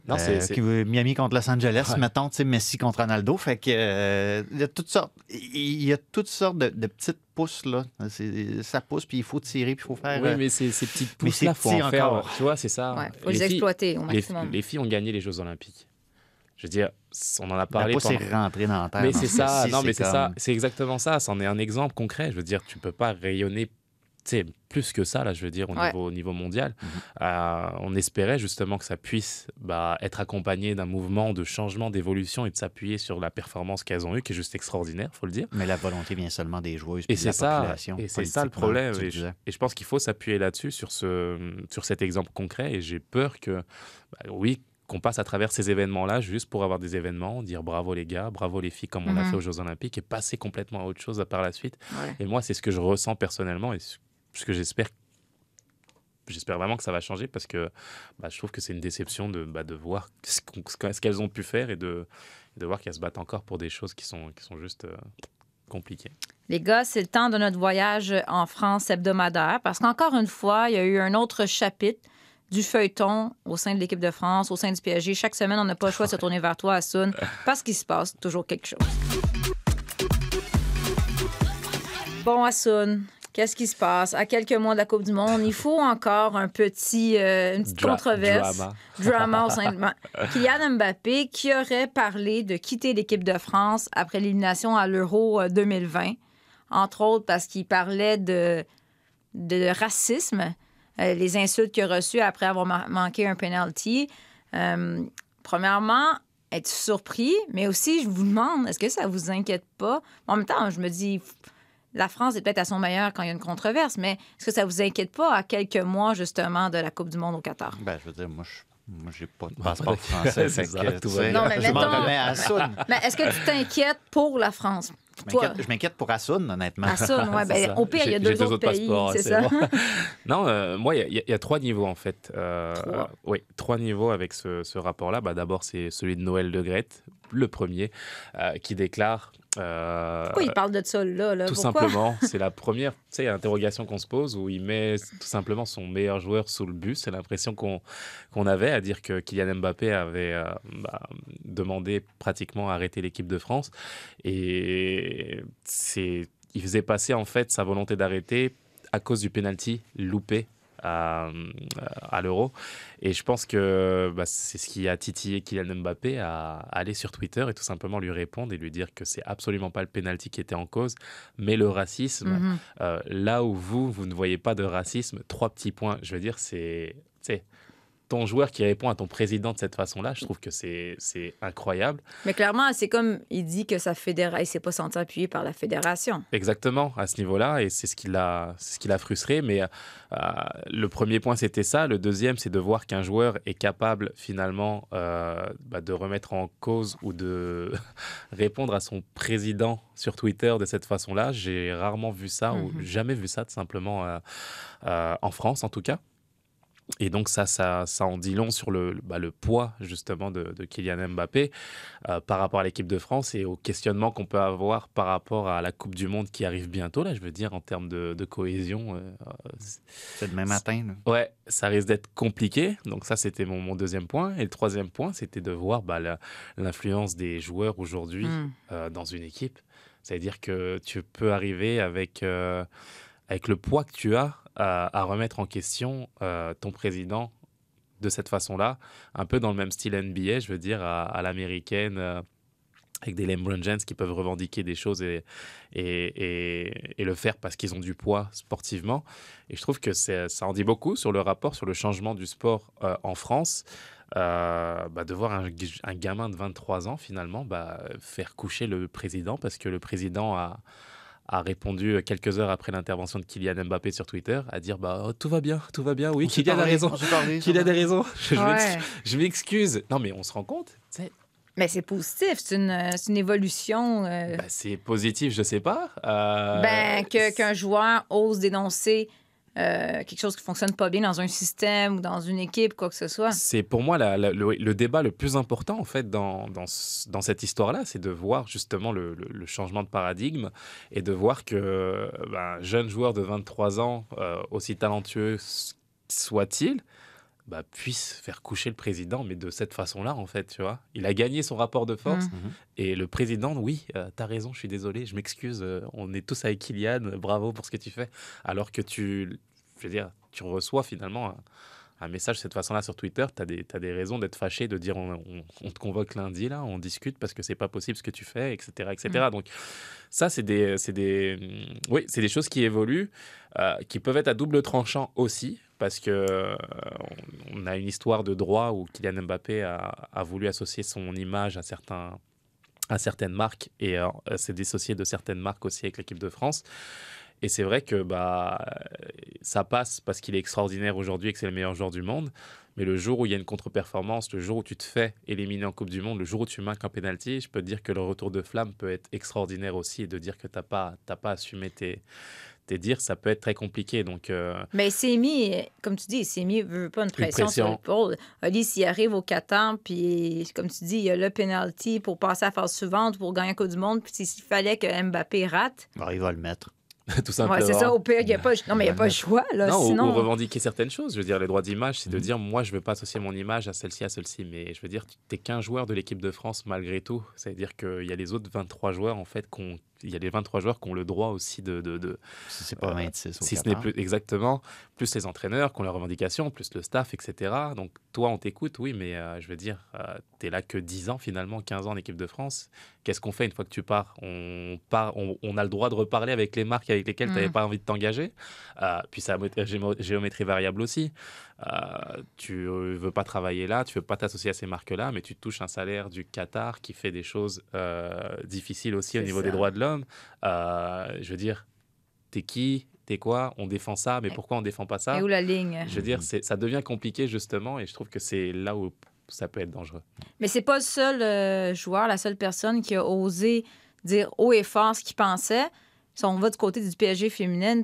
Non, euh, veut- Miami contre Los Angeles, Ouais. mettons, tu sais, Messi contre Ronaldo. Fait que euh, il y a toutes sortes, il y a toutes sortes de, de petites pousses là. C'est- Ça pousse puis il faut tirer puis il faut faire. Oui, euh, mais ces, ces petites mais pousses-là, c'est faut en faire. encore. Tu vois, c'est ça. Ouais, faut les, filles- exploiter au les, maximum. les filles ont gagné les Jeux Olympiques. Je veux dire, on en a la parlé. pousse pendant- est rentrée dans la terre. Mais c'est ce ça, non, mais c'est ça, c'est exactement ça. C'en est un exemple concret. Je veux dire, tu peux pas rayonner, tu sais, plus que ça, là, je veux dire, au, Ouais. niveau, au niveau mondial. Mhm. Euh, on espérait justement que ça puisse bah, être accompagné d'un mouvement de changement, d'évolution et de s'appuyer sur la performance qu'elles ont eue, qui est juste extraordinaire, faut le dire. Mais la volonté vient seulement des joueuses Et puis de la c'est ça, population. et c'est ça le problème. je, et je pense qu'il faut s'appuyer là-dessus, sur, ce, sur cet exemple concret. Et j'ai peur que, bah, oui, qu'on passe à travers ces événements-là juste pour avoir des événements, dire bravo les gars, bravo les filles, comme on l'a Mhm. fait aux Jeux Olympiques, et passer complètement à autre chose par la suite. Ouais. Et moi, c'est ce que je ressens personnellement et ce que j'espère. J'espère vraiment que ça va changer parce que bah, je trouve que c'est une déception de, bah, de voir qu'elles ce qu'elles ont pu faire et de, de voir qu'elles se battent encore pour des choses qui sont, qui sont juste euh, compliquées. Les gars, c'est le temps de notre voyage en France hebdomadaire parce qu'encore une fois, il y a eu un autre chapitre du feuilleton au sein de l'équipe de France, au sein du PSG. Chaque semaine, on n'a pas le choix de se tourner vers toi, Assoun, parce qu'il se passe toujours quelque chose. Bon, Assoun, qu'est-ce qui se passe? À quelques mois de la Coupe du Monde, il faut encore un petit, euh, une petite Dra- controverse. drama. drama au sein de... Kylian Mbappé qui aurait parlé de quitter l'équipe de France après l'élimination à l'Euro euh, 2020, entre autres parce qu'il parlait de, de racisme, euh, les insultes qu'il a reçues après avoir ma- manqué un penalty. Euh, premièrement, êtes surpris? Mais aussi, je vous demande, est-ce que ça vous inquiète pas? En même temps, je me dis, la France est peut-être à son meilleur quand il y a une controverse, mais est-ce que ça vous inquiète pas à quelques mois, justement, de la Coupe du Monde au Qatar? Ben, je veux dire, moi, je moi, j'ai pas de passeport français. Que, tu sais. Non, mais je m'en remets à. Mais est-ce que tu t'inquiètes pour la France? Je Toi- m'inquiète- Je m'inquiète pour Assoun, honnêtement. Assoun, ouais, ben, au pire, il y a deux autres, pays, passeports, c'est ça. bon. non, euh, moi, il y a- y, trois niveaux en fait. Euh, Trois. oui, trois niveaux avec ce, ce rapport-là. Bah, D'abord, c'est celui de Noël de Grette, le premier, euh, qui déclare. euh, Pourquoi il parle de ça là? là? tout Pourquoi? simplement, c'est la première interrogation qu'on se pose où il met tout simplement son meilleur joueur sous le bus. C'est l'impression qu'on qu'on avait à dire que Kylian Mbappé avait euh, bah, demandé pratiquement à arrêter l'équipe de France. Et il faisait passer en fait sa volonté d'arrêter à cause du penalty loupé à, à l'Euro. Et je pense que bah, c'est ce qui a titillé Kylian Mbappé à aller sur Twitter et tout simplement lui répondre et lui dire que c'est absolument pas le penalty qui était en cause, mais le racisme. Mhm. Euh, là où vous, vous ne voyez pas de racisme, trois petits points. Je veux dire, c'est ton joueur qui répond à ton président de cette façon-là. Je trouve que c'est incroyable. Mais clairement, c'est comme il dit que sa fédération, il s'est pas senti appuyé par la fédération. Exactement, à ce niveau-là, et c'est ce qui l'a, c'est ce qui l'a frustré. Mais euh, le premier point, c'était ça. Le deuxième, c'est de voir qu'un joueur est capable finalement euh, bah, de remettre en cause ou de répondre à son président sur Twitter de cette façon-là. J'ai rarement vu ça ou Mhm. jamais vu ça, tout simplement, euh, en France en tout cas. Et donc ça, ça, ça en dit long sur le, bah, le poids justement de, de Kylian Mbappé euh, par rapport à l'équipe de France et au questionnement qu'on peut avoir par rapport à la Coupe du Monde qui arrive bientôt, là, je veux dire, en termes de, de cohésion. euh, c'est- C'est demain matin. là. ouais, ça risque d'être compliqué. Donc ça, c'était mon, mon deuxième point. Et le troisième point, c'était de voir bah, l'influence des joueurs aujourd'hui Mm. euh, dans une équipe. C'est-à-dire que tu peux arriver avec, euh, avec le poids que tu as à, remettre en question euh, ton président de cette façon-là, un peu dans le même style NBA, je veux dire, à, l'américaine, euh, avec des LeBron qui peuvent revendiquer des choses et, le faire parce qu'ils ont du poids sportivement. Et je trouve que ça en dit beaucoup sur le rapport, sur le changement du sport euh, en France. Bah, de voir un gamin de 23 ans finalement bah, faire coucher le président parce que le président a, a répondu quelques heures après l'intervention de Kylian Mbappé sur Twitter à dire bah oh, tout va bien, tout va bien, oui, On Kylian a raison, parlé, Kylian a raison, je, je Ouais. m'ex- je m'excuse. Non mais on se rend compte, tu sais, Mais c'est positif, c'est une, c'est une évolution. euh, bah, c'est positif, je sais pas. Euh, ben, que- qu'un joueur ose dénoncer euh, quelque chose qui fonctionne pas bien dans un système ou dans une équipe, quoi que ce soit. C'est pour moi le, débat le plus important en fait dans, dans, ce- dans cette histoire-là, c'est de voir justement le, changement de paradigme et de voir que ben, un jeune joueur de 23 ans, euh, aussi talentueux soit-il, bah, puisse faire coucher le président, mais de cette façon-là en fait, tu vois. Il a gagné son rapport de force Mm. et le président, oui, euh, t'as raison, je suis désolé, je m'excuse, euh, on est tous avec Kylian, bravo pour ce que tu fais. Alors que tu, je veux dire, tu reçois finalement un, un message de cette façon-là sur Twitter, tu as des, t'as des raisons d'être fâché, de dire on, on- on te convoque lundi, là, on discute parce que c'est pas possible ce que tu fais, etc. etc. Donc, ça, c'est des, c'est des, mm, oui, c'est des choses qui évoluent, euh, qui peuvent être à double tranchant aussi, parce que euh, on, a une histoire de droit où Kylian Mbappé a, voulu associer son image à certaines marques et euh, s'est dissocié de certaines marques aussi avec l'équipe de France. Et c'est vrai que bah, ça passe parce qu'il est extraordinaire aujourd'hui et que c'est le meilleur joueur du monde. Mais le jour où il y a une contre-performance, le jour où tu te fais éliminer en Coupe du Monde, le jour où tu marques un penalty, je peux te dire que le retour de flamme peut être extraordinaire aussi et de dire que tu n'as pas, pas assumé tes, tes dires, ça peut être très compliqué. Donc, euh, Mais c'est mis, comme tu dis, c'est mis, veut pas une pression, sur pression. l'épaule. Ali, s'il arrive au Qatar, puis comme tu dis, il y a le penalty pour passer à la phase suivante, pour gagner un Coupe du Monde, puis s'il fallait que Mbappé rate, Bon, il va le mettre. tout simplement. ouais, c'est ça, au pire, il n'y a pas, non, mais il n'y a pas le choix, là, non, sinon... ou, revendiquer certaines choses. Je veux dire, les droits d'image, c'est de dire, moi, je veux pas associer mon image à celle-ci, à celle-ci. Mais je veux dire, tu n'es qu'un joueur de l'équipe de France malgré tout. C'est-à-dire qu'il y a les autres 23 joueurs, en fait, qu'on il y a les 23 joueurs qui ont le droit aussi de... de, de Si c'est pas 26 au si ce n'est plus exactement, plus les entraîneurs qui ont leurs revendications, plus le staff, etc. Donc toi, on t'écoute, oui, mais euh, je veux dire, tu es là que 10 ans finalement, 15 ans en équipe de France. Qu'est-ce qu'on fait une fois que tu pars? On, part on, on a le droit de reparler avec les marques avec lesquelles tu n'avais Mm. pas envie de t'engager. Euh, puis ça géométrie variable aussi. Euh, tu veux pas travailler là, tu veux pas t'associer à ces marques-là, mais tu touches un salaire du Qatar qui fait des choses euh, difficiles aussi au niveau ça. des droits de l'homme. Euh, je veux dire, t'es qui T'es quoi On défend ça, mais pourquoi on défend pas ça? Et où la ligne? Je veux dire, ça devient compliqué justement, et je trouve que c'est là où ça peut être dangereux. Mais c'est pas le seul euh, joueur, la seule personne qui a osé dire haut et fort ce qu'ils pensaient. Si on va du côté du PSG féminine,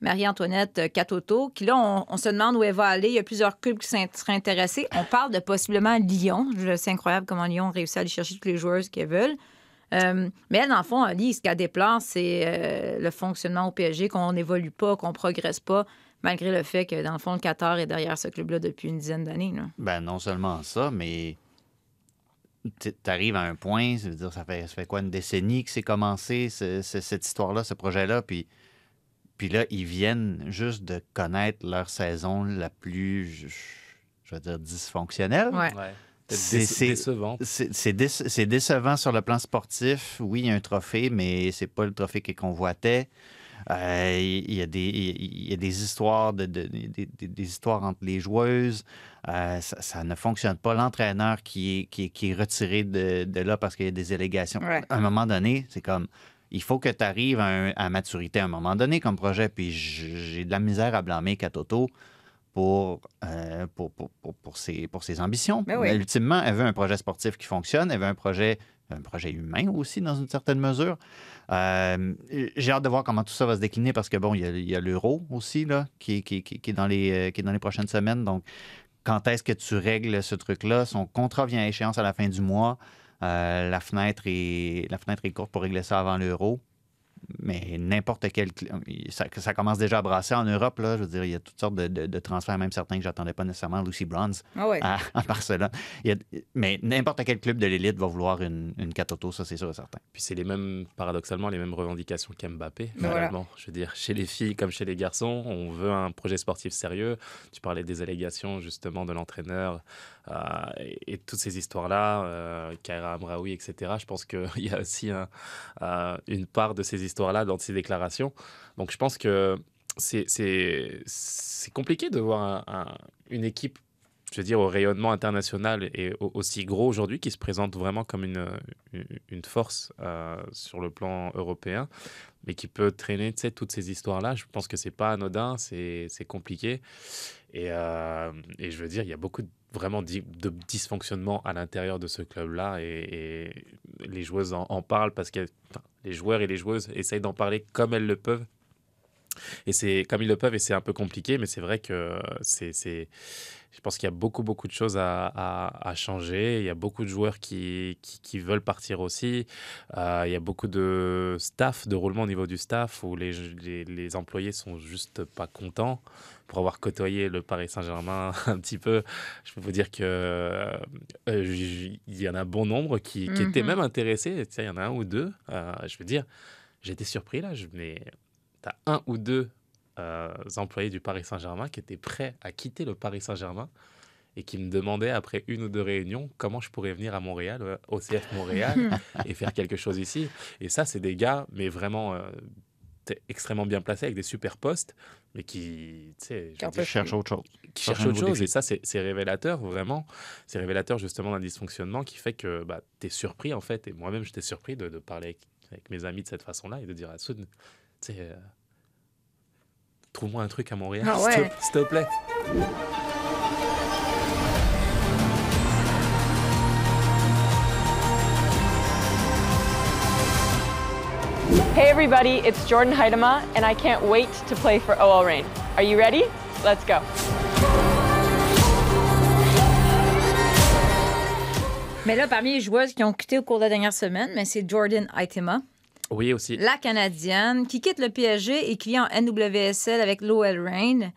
Marie-Antoinette euh, Catoto, qui là, on, se demande où elle va aller. Il y a plusieurs clubs qui seraient intéressés. On parle de possiblement Lyon. C'est incroyable comment Lyon réussit à aller chercher toutes les joueuses qu'elles veulent. Euh, mais elle, dans le fond, dit ce qu'elle déplore, c'est euh, le fonctionnement au PSG, qu'on n'évolue pas, qu'on progresse pas, malgré le fait que, dans le fond, le Qatar est derrière ce club-là depuis une dizaine d'années. Ben, non seulement ça, mais tu arrives à un point, ça veut dire, ça fait, ça fait quoi, une décennie que c'est commencé, ce- ce- cette histoire-là, ce projet-là, puis, puis là, ils viennent juste de connaître leur saison la plus, je, je veux dire, dysfonctionnelle. Ouais. C'est- déce- c'est- décevant. C'est c'est déce- c'est décevant sur le plan sportif. Oui, il y a un trophée, mais c'est pas le trophée qui convoitait. Euh, Il y, a des, il y a des histoires de, de- des, histoires entre les joueuses. Euh, ça, ça ne fonctionne pas. L'entraîneur qui est, qui, est, qui est retiré de, de là parce qu'il y a des allégations. Ouais. À un moment donné, c'est comme il faut que tu arrives à, un- à maturité à un moment donné comme projet. Puis j'ai de la misère à blâmer Katoto pour, euh, pour, pour, pour, pour ses, pour ses ambitions. Ben oui. Mais ultimement, elle veut un projet sportif qui fonctionne. Elle veut un projet, un projet humain aussi, dans une certaine mesure. Euh, j'ai hâte de voir comment tout ça va se décliner parce que, bon, il y a- l'euro aussi, là, euh, qui est dans les prochaines semaines. Donc, quand est-ce que tu règles ce truc-là? Son contrat vient à échéance à la fin du mois. Euh, la fenêtre est courte pour régler ça avant l'euro. Mais n'importe quel. cl- Ça, ça commence déjà à brasser en Europe. Là. Je veux dire, il y a toutes sortes de, de- de transferts, même certains que j'attendais pas nécessairement. Lucy Bronze Ah ouais. à, à Barcelone. Il y a- mais n'importe quel club de l'élite va vouloir une, une Katoto, ça c'est sûr et certain. Puis c'est les mêmes, paradoxalement, les mêmes revendications qu'Mbappé, Ben voilà. finalement. Je veux dire, chez les filles comme chez les garçons, on veut un projet sportif sérieux. Tu parlais des allégations, justement, de l'entraîneur euh, et, et toutes ces histoires-là, euh, Kaira Amraoui, etc. Je pense qu'il y a aussi euh, une part de ces histoires-là dans ces déclarations. Donc je pense que c'est- compliqué de voir un- un- une équipe je veux dire, au rayonnement international et au- aussi gros aujourd'hui, qui se présente vraiment comme une, force euh, sur le plan européen, mais qui peut traîner toutes ces histoires-là. Je pense que c'est pas anodin, c'est compliqué. Et, euh, et je veux dire, il y a beaucoup de, vraiment de dysfonctionnement à l'intérieur de ce club-là, et, les joueuses en, en parlent parce que les joueurs et les joueuses essayent d'en parler comme elles le peuvent. Et c'est comme ils le peuvent, et c'est un peu compliqué, mais c'est vrai que c'est, c'est, je pense qu'il y a beaucoup, beaucoup de choses à, à- à changer. Il y a beaucoup de joueurs qui, qui, qui veulent partir aussi. Euh, il y a beaucoup de staff, de roulement au niveau du staff, où les, les, les employés sont juste pas contents. Pour avoir côtoyé le Paris Saint-Germain un petit peu, je peux vous dire que euh, il y en a bon nombre qui, qui étaient Mhm. même intéressés. Tu sais, Il y en a un ou deux. Euh, je veux dire, j'étais surpris là, je, mais tu as un ou deux euh, employés du Paris Saint-Germain qui étaient prêts à quitter le Paris Saint-Germain et qui me demandaient après une ou deux réunions comment je pourrais venir à Montréal, euh, au CF Montréal, et faire quelque chose ici. Et ça, c'est des gars, mais vraiment euh, t'es extrêmement bien placés avec des super postes, mais qui, tu sais, je Qui veux en dire, Je cherche autre chose. qui cherchent autre chose. défi. Et ça, c'est c'est révélateur, vraiment. C'est révélateur justement d'un dysfonctionnement qui fait que bah, tu es surpris, en fait. Et moi-même, j'étais surpris de, de parler avec, avec mes amis de cette façon-là et de dire à Soud, tu sais, euh, trouve-moi un truc à Montréal, Ah s'il te- ouais. s'il te plaît. Hey everybody, it's Jordan Heidema, and I can't wait to play for OL Reign. Are you ready? Let's go. Mais là, parmi les joueuses qui ont quitté au cours de la dernière semaine, mais c'est Jordan Aitema, Oui, aussi. la Canadienne, qui quitte le PSG et qui vient en NWSL avec l'OL Reign.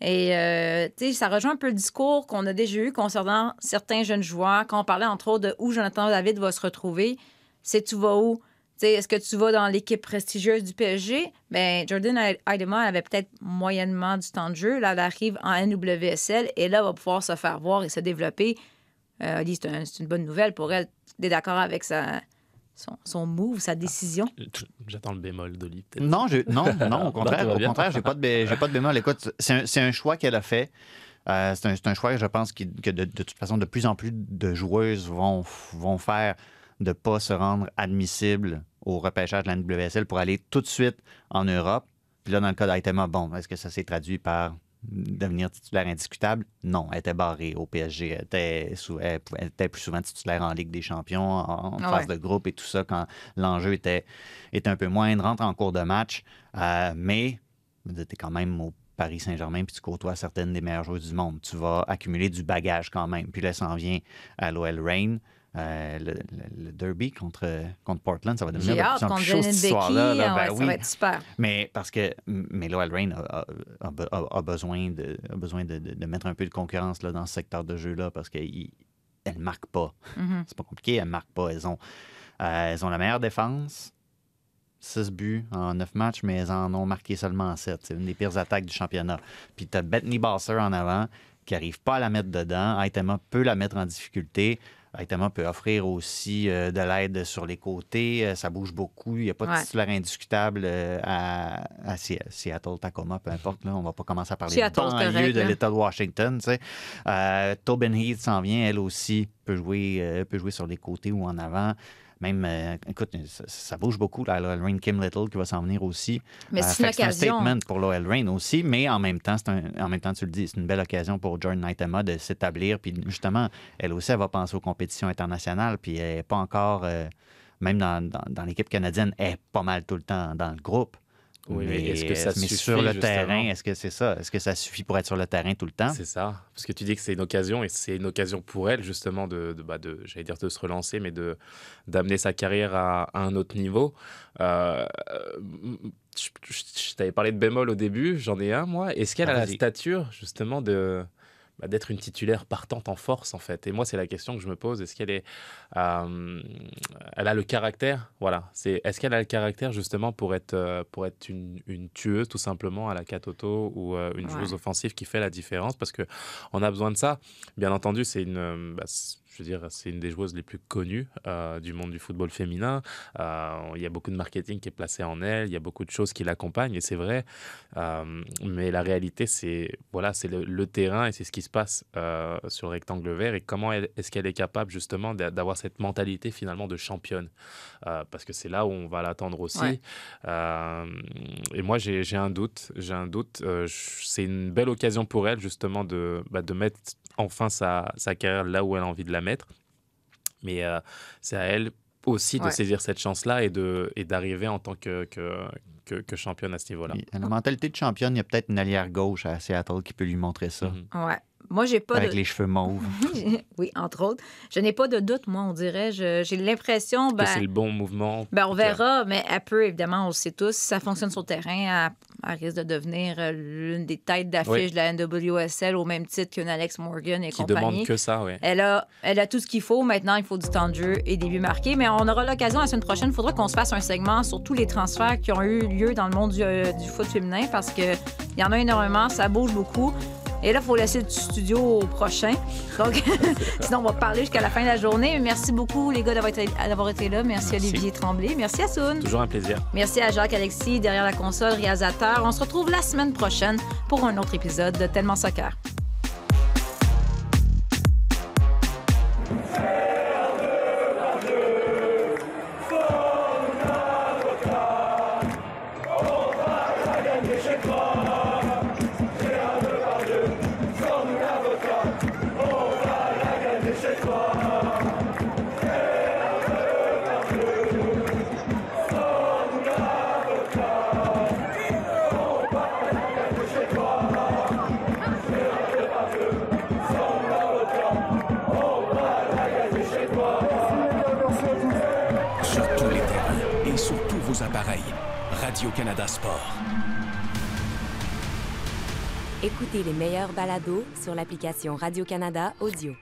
Et euh, ça rejoint un peu le discours qu'on a déjà eu concernant certains jeunes joueurs, quand on parlait entre autres de où Jonathan David va se retrouver. C'est tu vas où? Est-ce que tu vas dans l'équipe prestigieuse du PSG? Ben, Jordan Aidema avait peut-être moyennement du temps de jeu. Là, elle arrive en NWSL et là, elle va pouvoir se faire voir et se développer. Euh, c'est un- c'est une bonne nouvelle pour elle. Tu es d'accord avec sa, son, son move, sa décision? J'attends le bémol d'Oli, peut-être. Non, je- non, non, au contraire, tout va au contraire, j'ai pas de, bé- j'ai pas de bémol. Écoute, c'est un, c'est un choix qu'elle a fait. Euh, c'est un, c'est un choix, je pense, qui- que de, de toute façon, de plus en plus de joueuses vont, vont faire de ne pas se rendre admissibles au repêchage de la NWSL pour aller tout de suite en Europe. Puis là, dans le cas d'Aitema, bon, est-ce que ça s'est traduit par devenir titulaire indiscutable? Non, elle était barrée au PSG. Elle était, sou- elle pouvait- elle était plus souvent titulaire en Ligue des Champions, en, Ah phase de groupe et tout ça, quand l'enjeu était, était un peu moindre, rentre en cours de match. Euh, mais tu es quand même au Paris Saint-Germain puis tu côtoies certaines des meilleures joueuses du monde. Tu vas accumuler du bagage quand même. Puis là, ça en vient à l'OL Reign. Euh, le, le- le derby contre, contre Portland, ça va devenir de plus en plus chaud cette histoire-là. là. ah ouais, Ben Ça va être super. Mais parce que mais l'OL Reign a, a- a be- a- a besoin, de, a besoin de, mettre un peu de concurrence là, dans ce secteur de jeu-là parce qu'elle ne marque pas. Mhm. C'est pas compliqué, elles ne marquent pas. Elles ont, euh, elles ont la meilleure défense. 6 buts en 9 matchs, mais elles en ont marqué seulement 7. C'est une des pires attaques du championnat. Puis tu as Bethany Basser en avant qui n'arrive pas à la mettre dedans. Aitema peut la mettre en difficulté. Aitema peut offrir aussi euh, de l'aide sur les côtés. Euh, ça bouge beaucoup. Il n'y a pas de Ouais. titulaire indiscutable euh, à, à Se- Seattle, Tacoma, peu importe. Là, on va pas commencer à parler Seattle, banlieue correct, de l'État de Washington. tu sais. Tobin Heath s'en vient, elle aussi, peut jouer, peut jouer sur les côtés ou en avant. Même, euh, écoute, ça, ça bouge beaucoup. Là, l'OL Reign, Kim Little qui va s'en venir aussi. Mais Euh, c'est une c'est un statement pour l'OL Reign aussi, mais en même temps, c'est un, en même temps, tu le dis, c'est une belle occasion pour Jordan Naitama de s'établir. Puis justement, elle aussi, elle va penser aux compétitions internationales. Puis elle n'est pas encore, euh, même dans, dans- dans l'équipe canadienne, elle est pas mal tout le temps dans le groupe. Oui, mais est-ce que ça mais suffit, sur le justement? terrain, est-ce que c'est ça? Est-ce que ça suffit pour être sur le terrain tout le temps? C'est ça. Parce que tu dis que c'est une occasion et c'est une occasion pour elle justement de, de, bah, de j'allais dire de se relancer, mais de d'amener sa carrière à, à un autre niveau. Euh, je je- je t'avais parlé de bémol au début, j'en ai un moi. Est-ce qu'elle Ah, a la vas-y. stature justement de bah, d'être une titulaire partante en force en fait Et moi c'est la question que je me pose. Est-ce qu'elle est, euh, elle a le caractère? Voilà. C'est est-ce qu'elle a le caractère justement pour être euh, pour être une, une tueuse tout simplement à la Katoto ou euh, une Ouais. joueuse offensive qui fait la différence? Parce que on a besoin de ça. Bien entendu, c'est une, bah, je veux dire, c'est une des joueuses les plus connues euh, du monde du football féminin. Euh, il y a beaucoup de marketing qui est placé en elle, il y a beaucoup de choses qui l'accompagnent et c'est vrai. Euh, mais la réalité, c'est voilà, c'est le, le terrain et c'est ce qui se passe sur le rectangle vert et comment est-ce qu'elle est capable justement d'a- d'avoir cette mentalité finalement de championne? Parce que c'est là où on va l'attendre aussi. Ouais. Et moi, j'ai un doute. J'ai un doute. C'est une belle occasion pour elle, justement, de, bah, de mettre enfin sa, sa carrière là où elle a envie de la mettre. Mais euh, c'est à elle aussi de Ouais. saisir cette chance-là et de et d'arriver en tant que, que, que, que championne à ce niveau-là. La mentalité de championne, il y a peut-être une allière gauche à Seattle qui peut lui montrer ça. Mhm. Ouais. Moi, j'ai pas avec de. les cheveux mauves. oui, entre autres. Je n'ai pas de doute, moi, on dirait. J'ai l'impression. Que Ben, c'est le bon mouvement. ben, on verra, mais elle peut, évidemment, on le sait tous, si ça fonctionne sur le terrain, elle, elle risque de devenir euh, l'une des têtes d'affiche Oui. de la NWSL au même titre qu'une Alex Morgan et Qui compagnie. demande que ça, oui. Elle a, elle a tout ce qu'il faut. Maintenant, il faut du temps de jeu et des buts marqués. Mais on aura l'occasion la semaine prochaine. Il faudra qu'on se fasse un segment sur tous les transferts qui ont eu lieu dans le monde du, euh, du foot féminin parce qu'il y en a énormément. Ça bouge beaucoup. Et là, il faut laisser le studio au prochain. Donc, sinon, on va parler jusqu'à la fin de la journée. Merci beaucoup, les gars, d'avoir été, été là. Merci, Merci. Olivier Tremblay. Merci à Soun. Toujours un plaisir. Merci à Jacques-Alexis, derrière la console, réalisateur. On se retrouve la semaine prochaine pour un autre épisode de Tellement Soccer. Écoutez les meilleurs balados sur l'application Radio-Canada Audio.